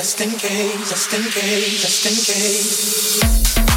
just in case, just in case, just in case,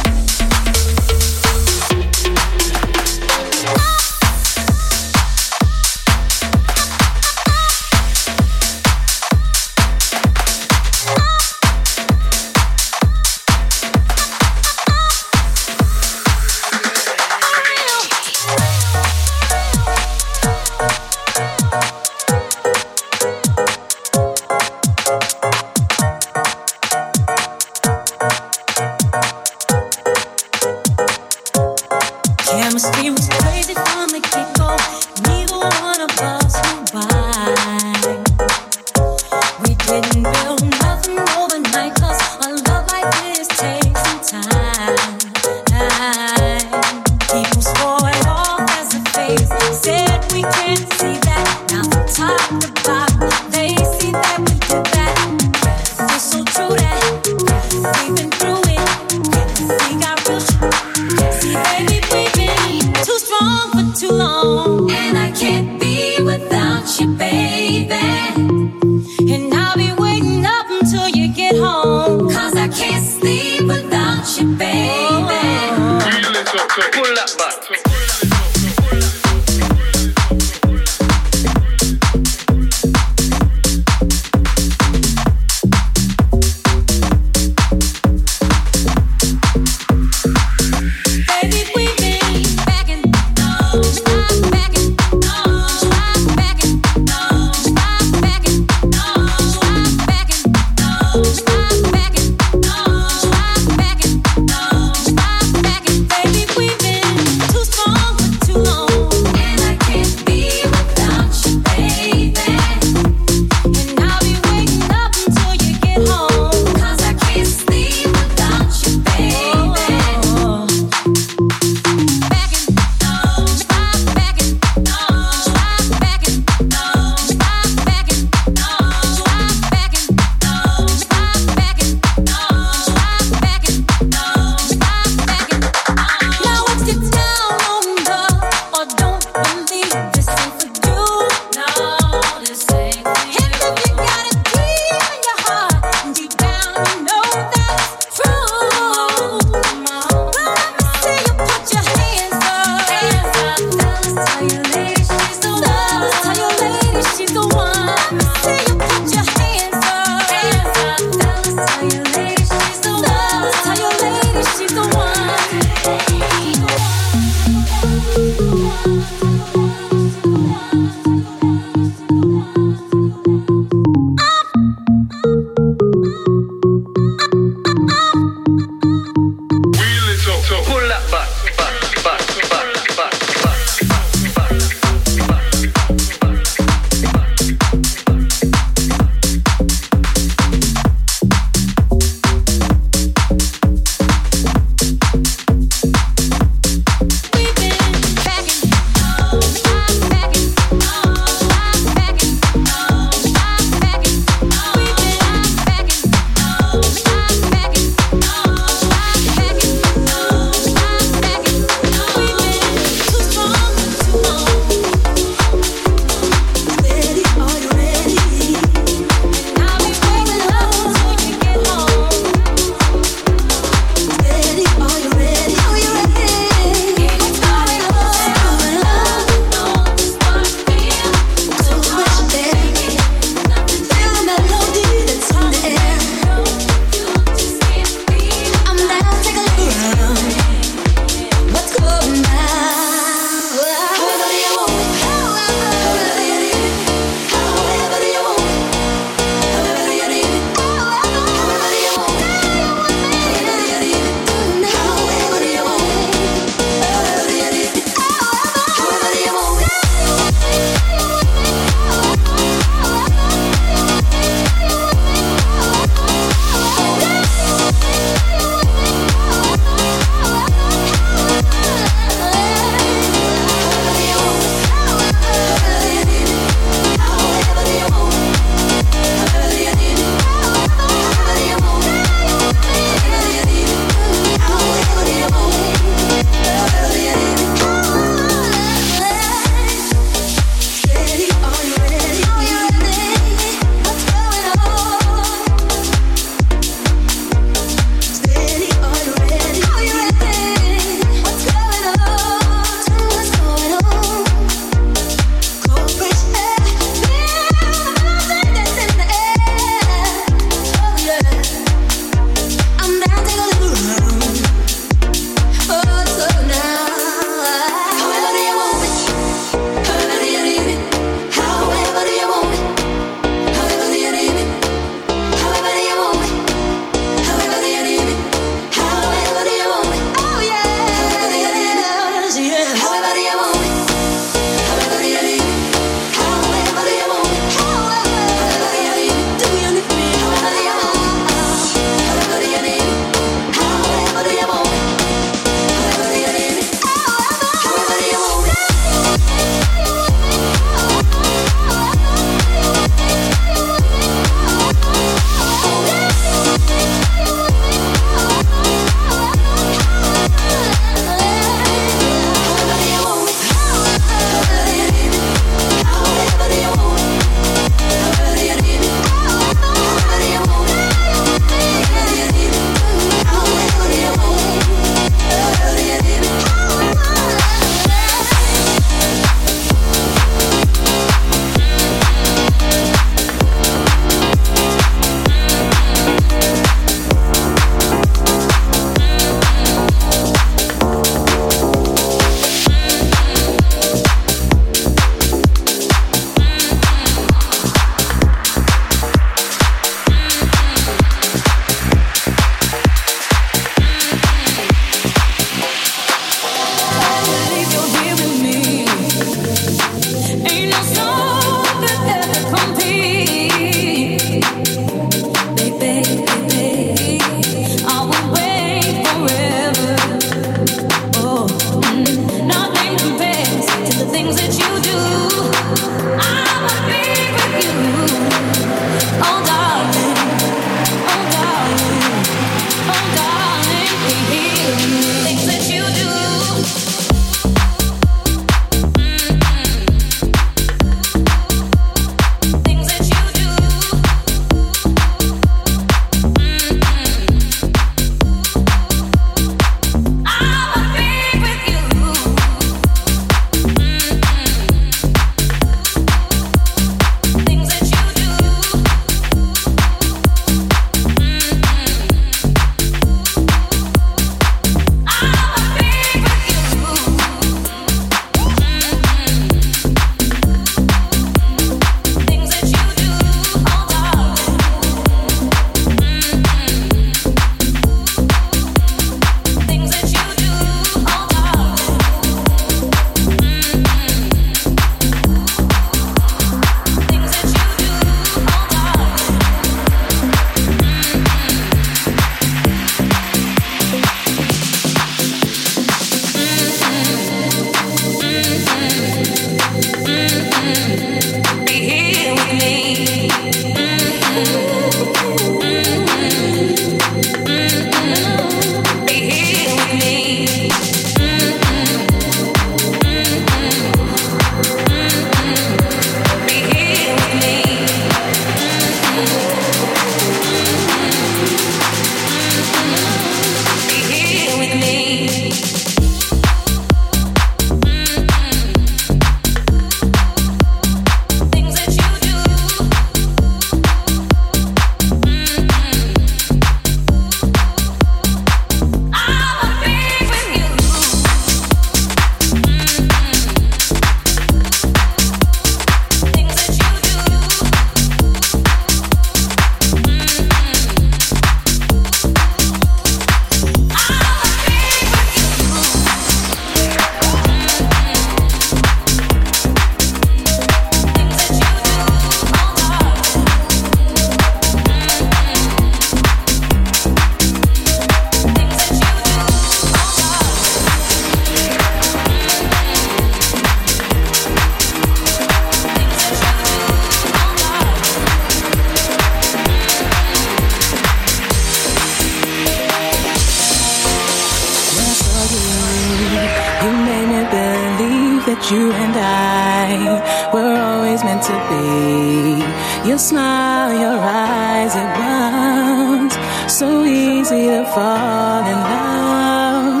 Your smile, your eyes, it was so easy to fall in love.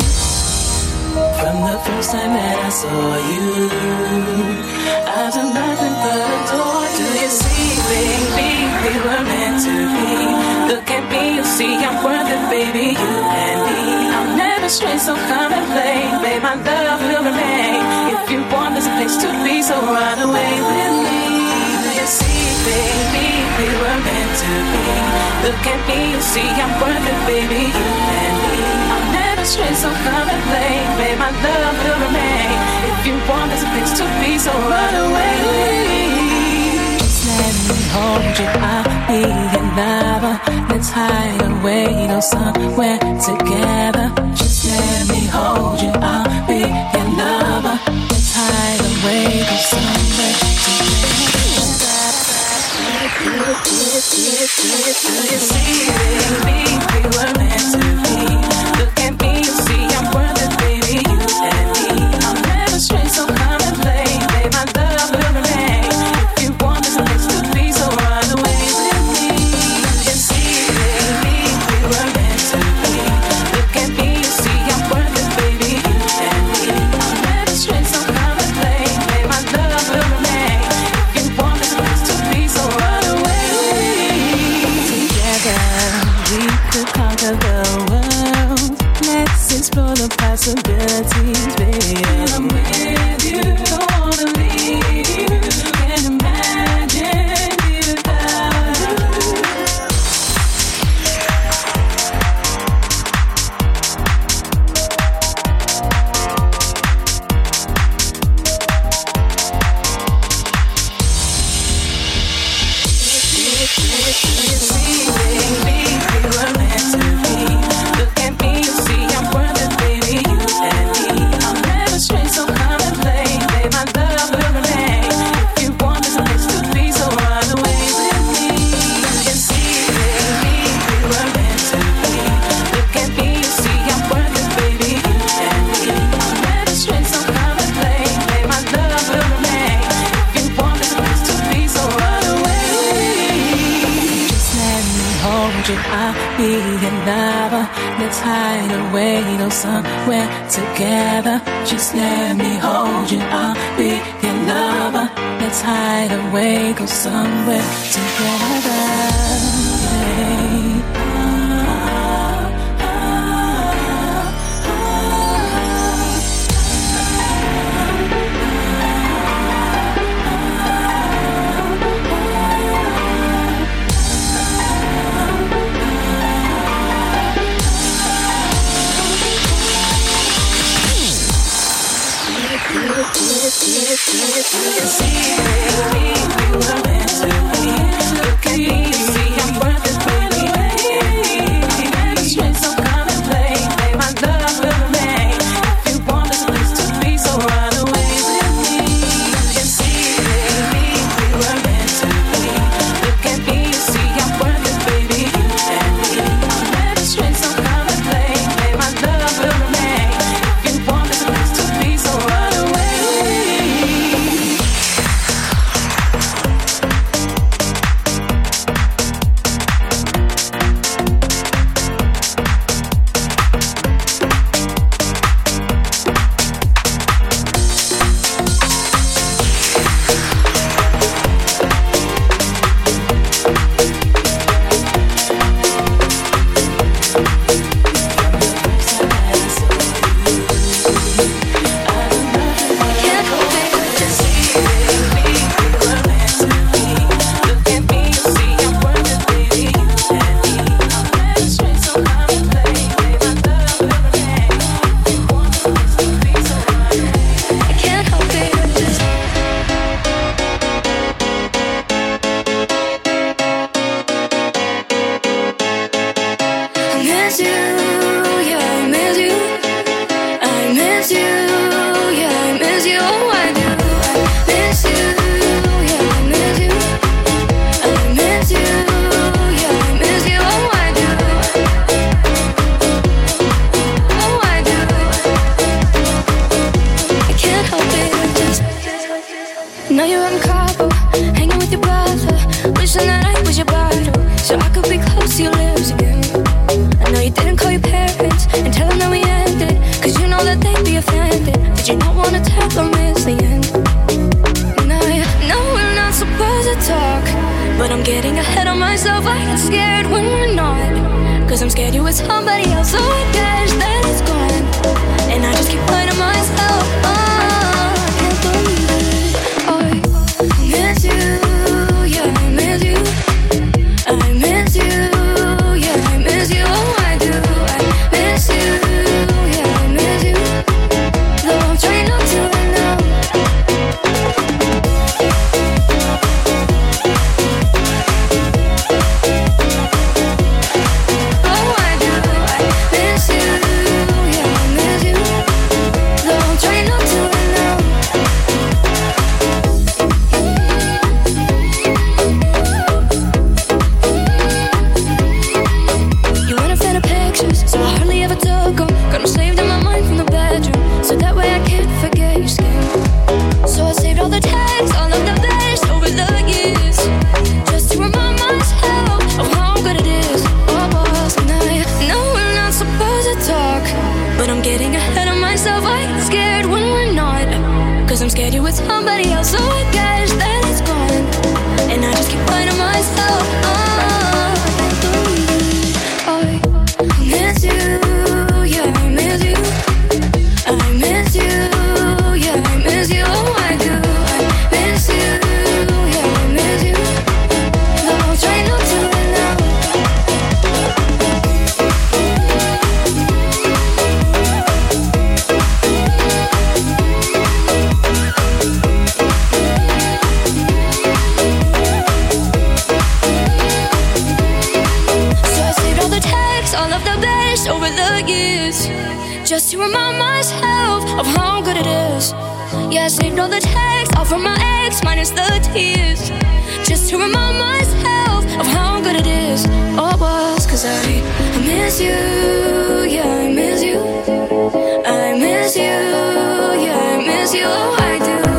From the first time that I saw you, I've done nothing but adore. Do you see, baby, we were meant to be? Look at me, you see I'm worth it, baby, you and me. I'll never stray, so come and play, babe. My love will remain. If you want, there's a place to be, so run away with baby, we were meant to be? Look at me, you see I'm worth it, baby, you and me. I'll never stray, so come and play, babe. My love will remain. If you want, to be, so run away. Just let me hold you, I'll be your lover. Let's hide away, somewhere together. Just let me hold you, I'll be your lover. Let's hide away, go somewhere together. See, baby, we were meant to be. Look somewhere together. Just let me hold you, I'll be your lover. Let's hide away, go somewhere together. Getting ahead of myself. I get scared when we're not, cause I'm scared you with somebody else. So I guess that it's gone, and I just keep lying myself. Oh, just to remind myself of how good it is. Yeah, I saved all the texts, all from my ex, minus the tears. Just to remind myself of how good it is. All was cause I, I miss you, yeah, I miss you. I miss you, yeah, I miss you, oh, I do.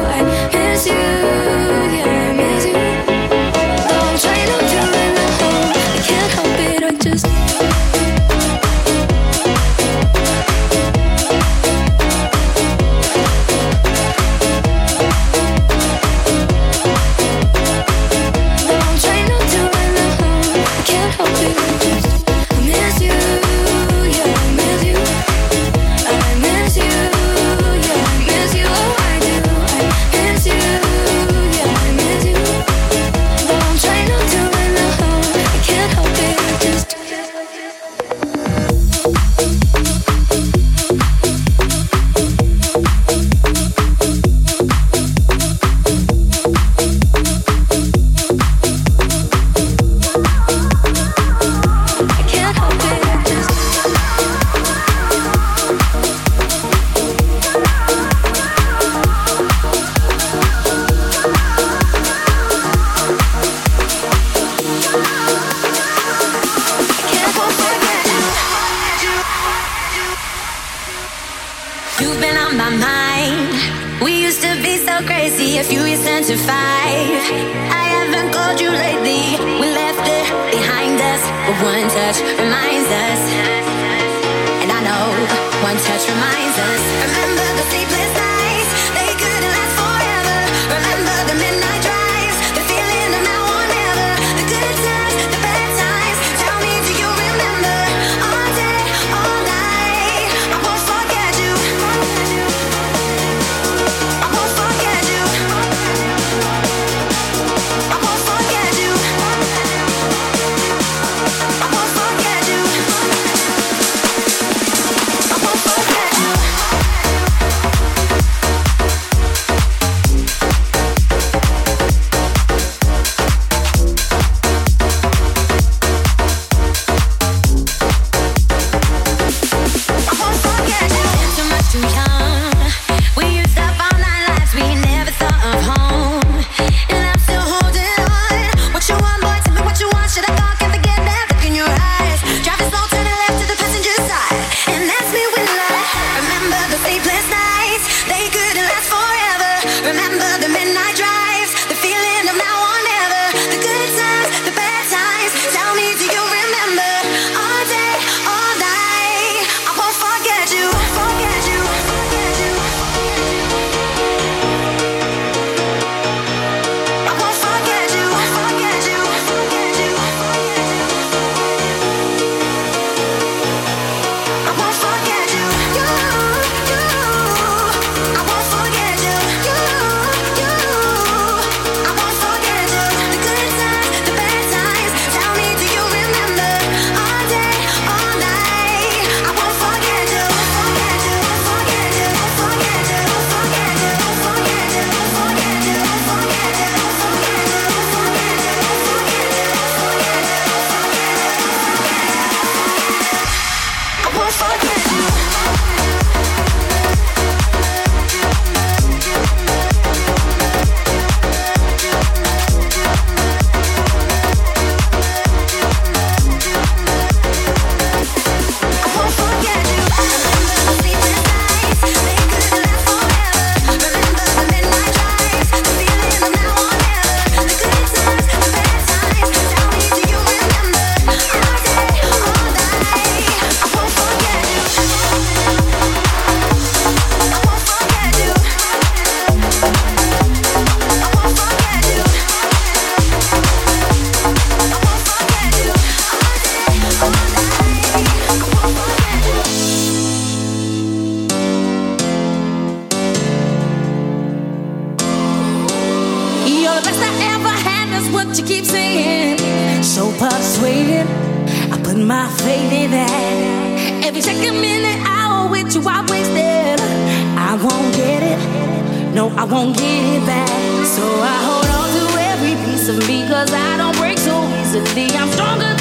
If you Every a minute, hour with you, I wasted. I won't get it. No, I won't get it back. So I hold on to every piece of me, cause I don't break so easily. I'm stronger.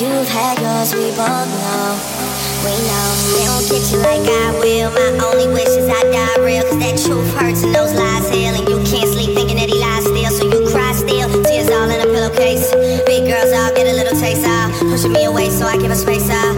you've had yours, we both know. We know. They don't get you like I will. My only wish is I die real. Cause that truth hurts and those lies heal. And you can't sleep thinking that he lies still. So you cry still. Tears all in a pillowcase. Big girls all get a little taste of Pushing me away so I give a space out.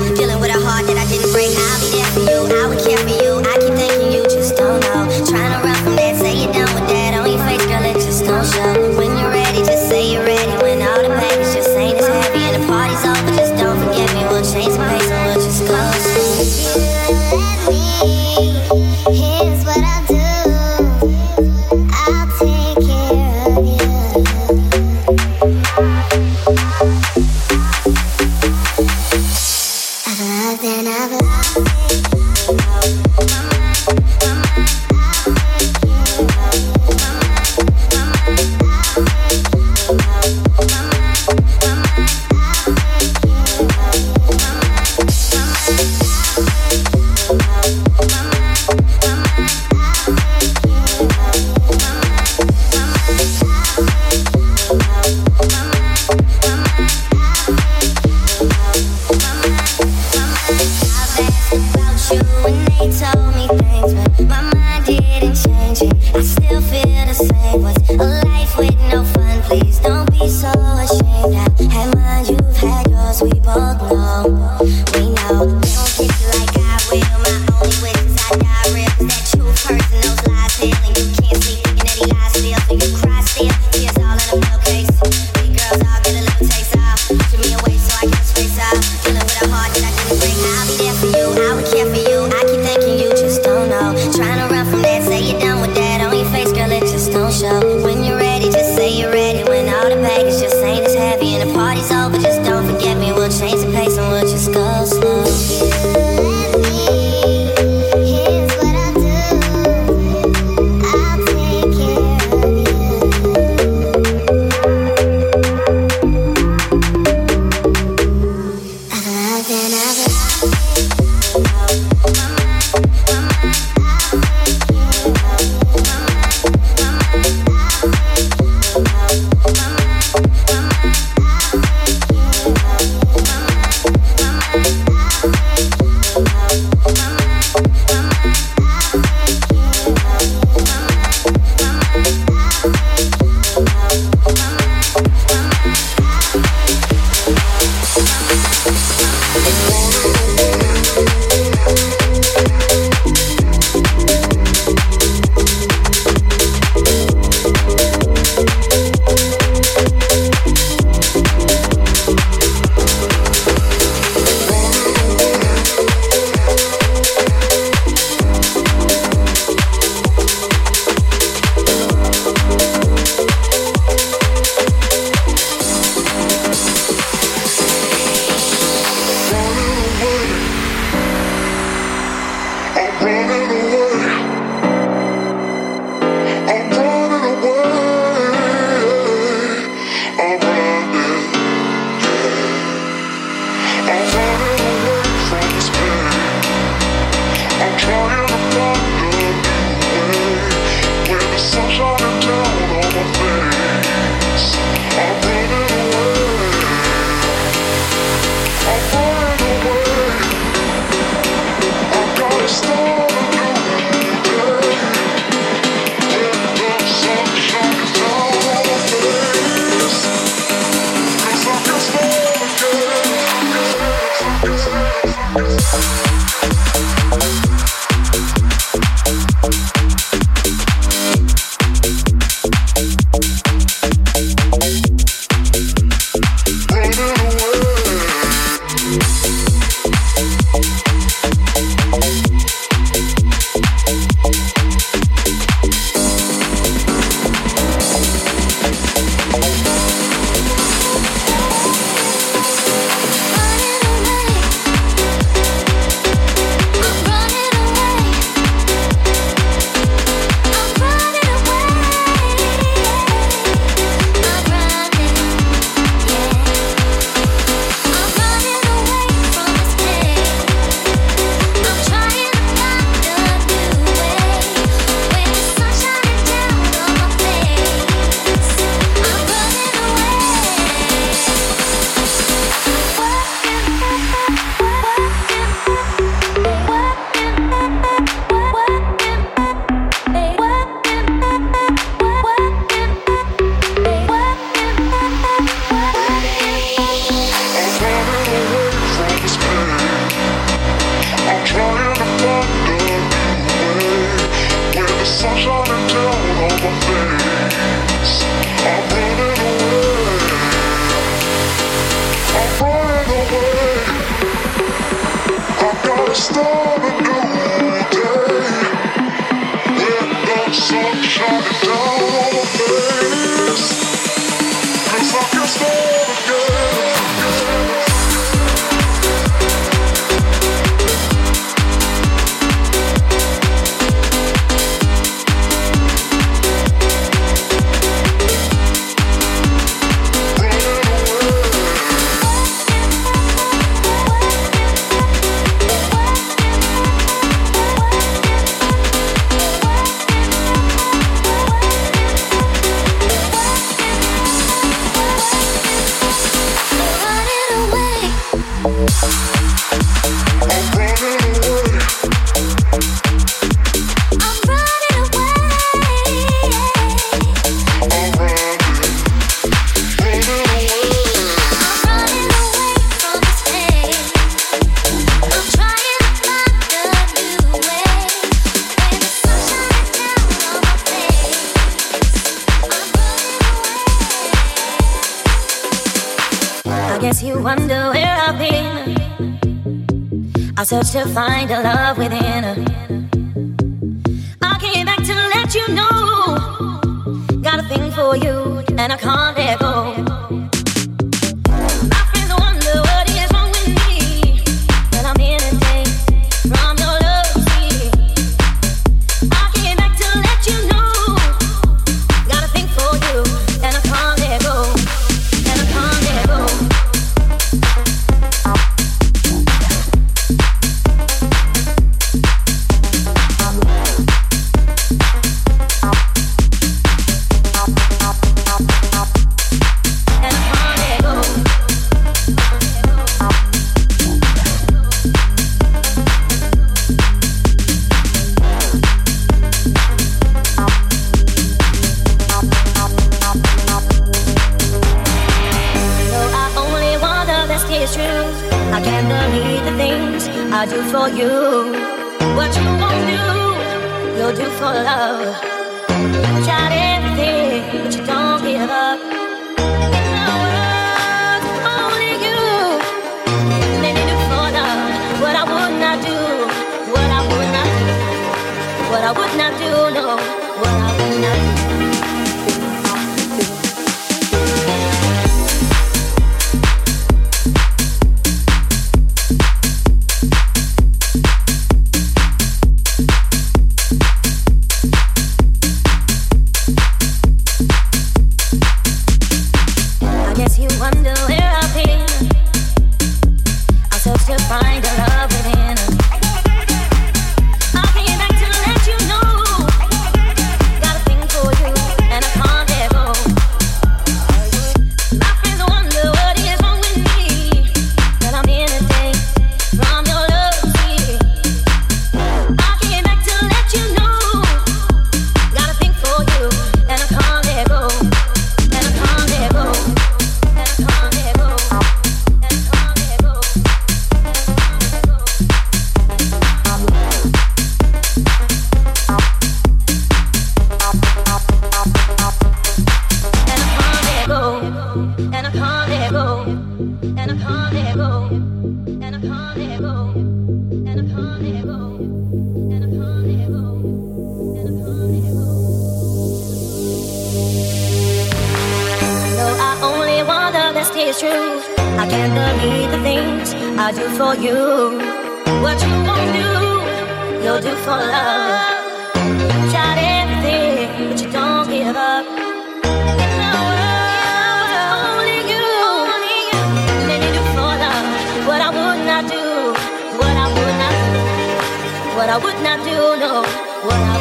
What I would not do, no, what I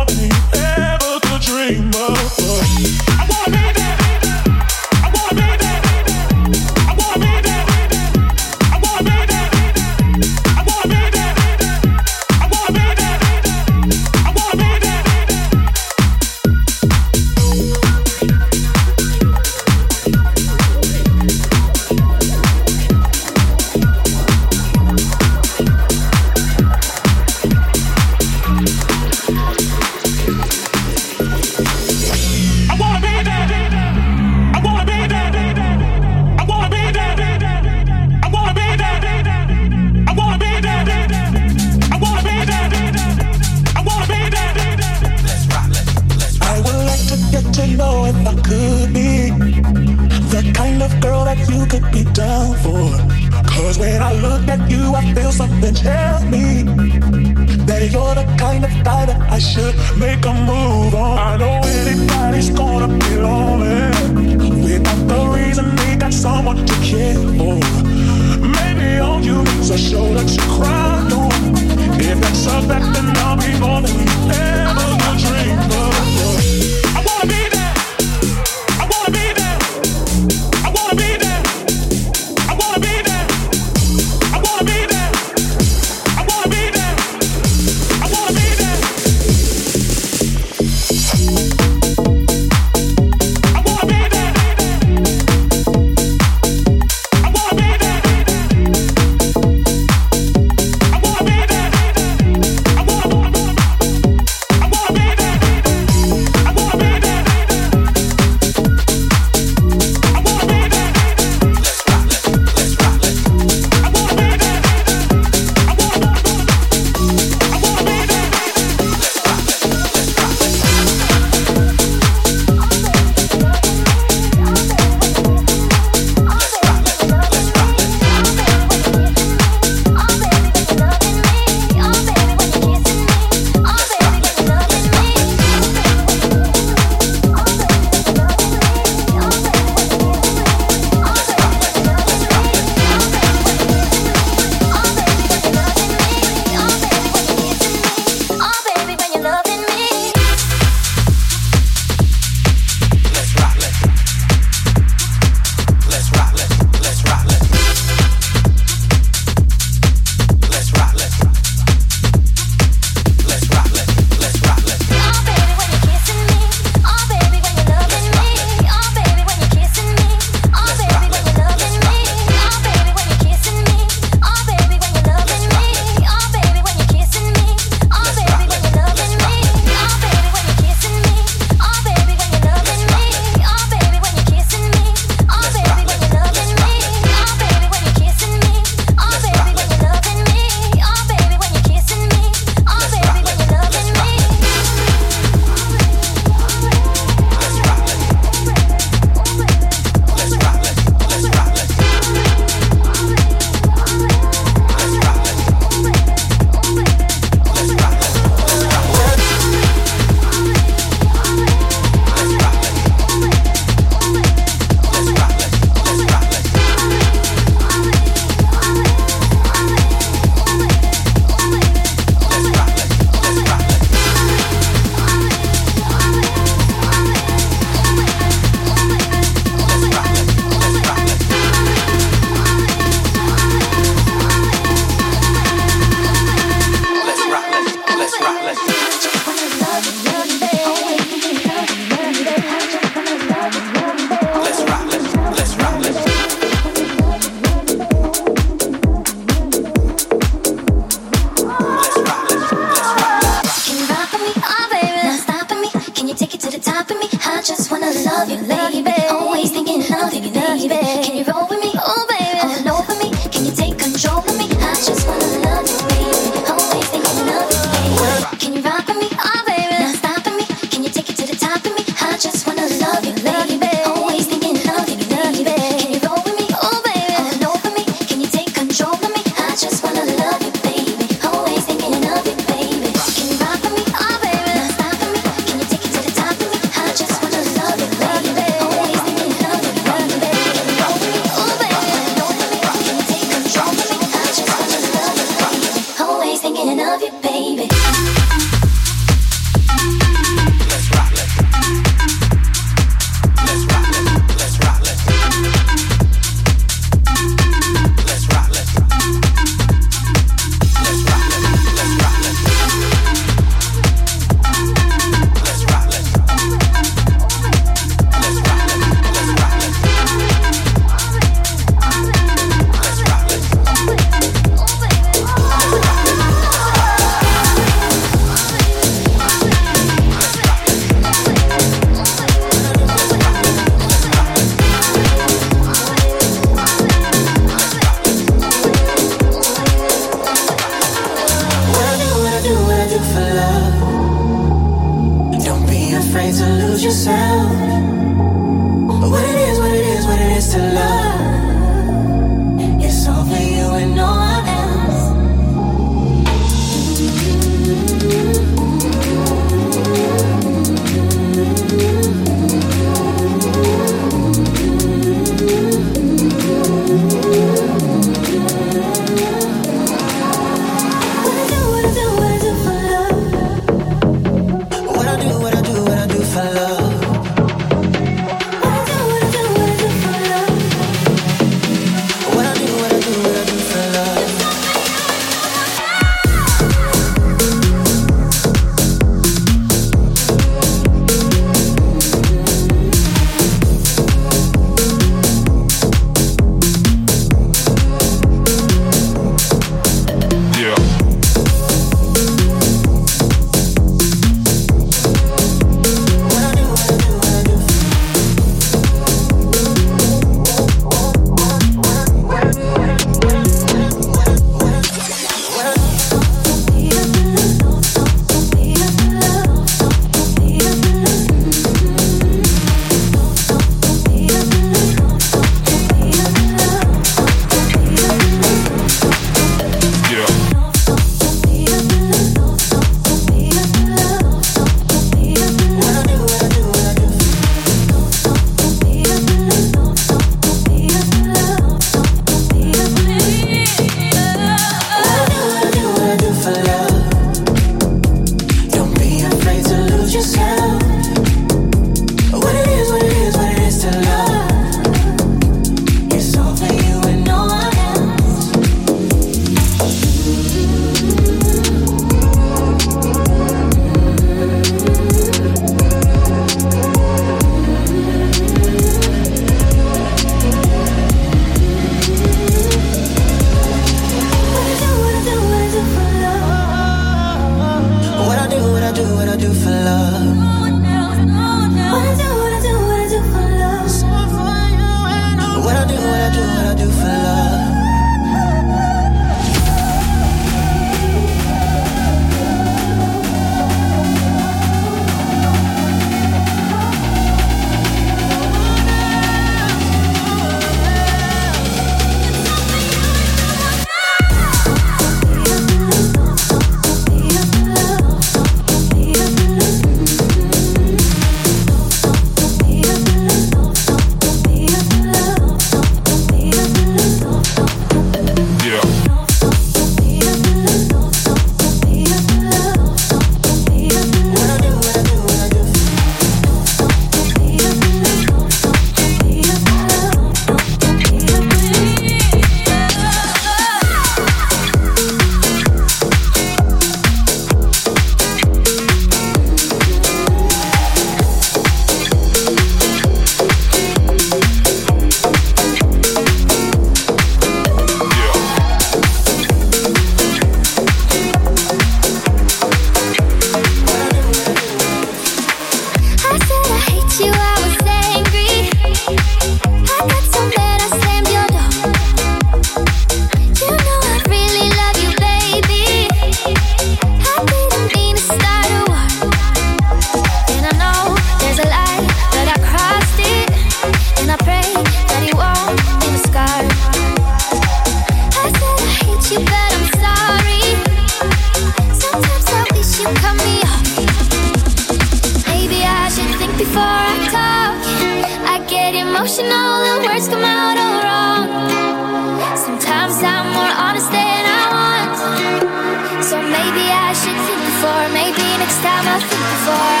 sorry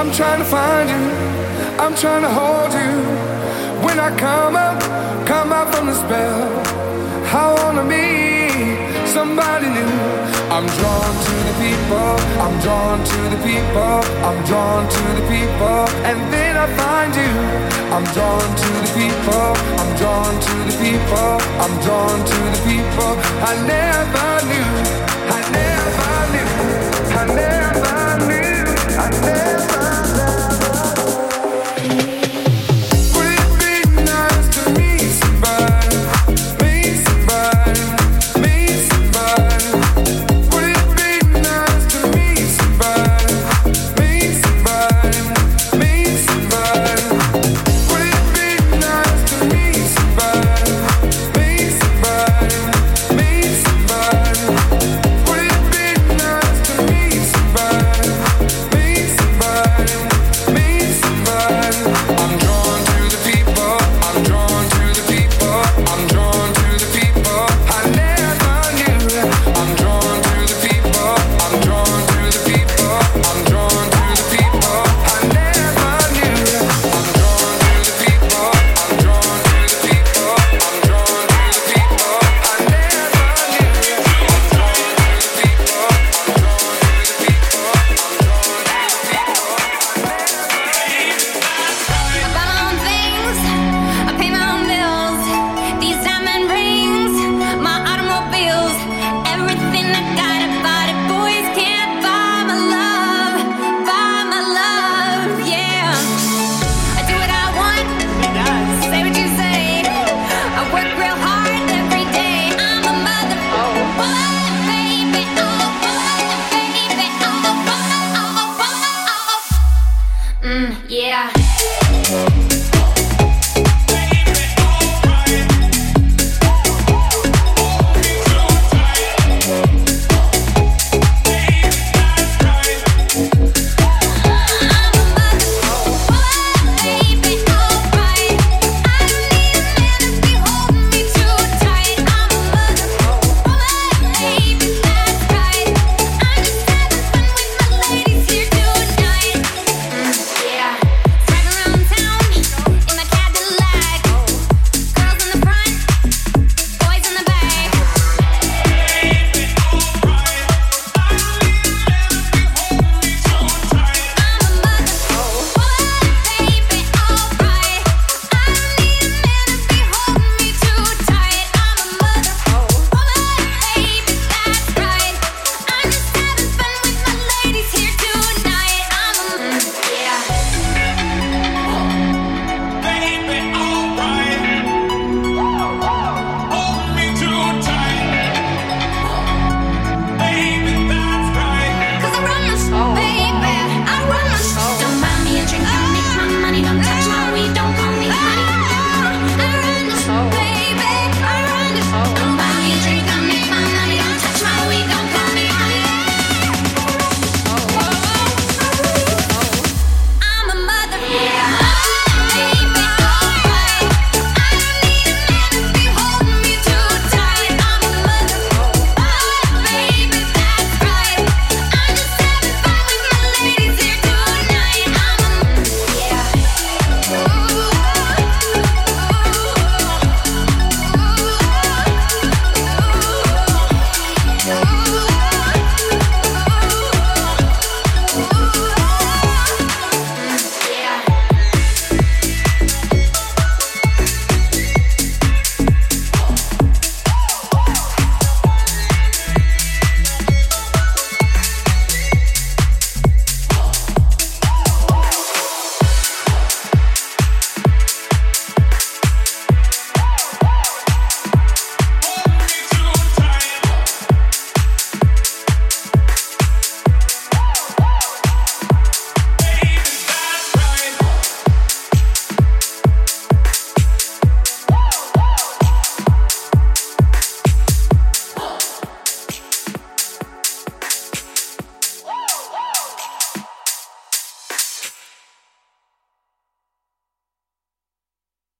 I'm trying to find you, I'm trying to hold you. When I come up, come out from the spell. I wanna meet somebody new. I'm drawn to the people, I'm drawn to the people, I'm drawn to the people, and then I find you. I'm drawn to the people, I'm drawn to the people, I'm drawn to the people I never knew. I never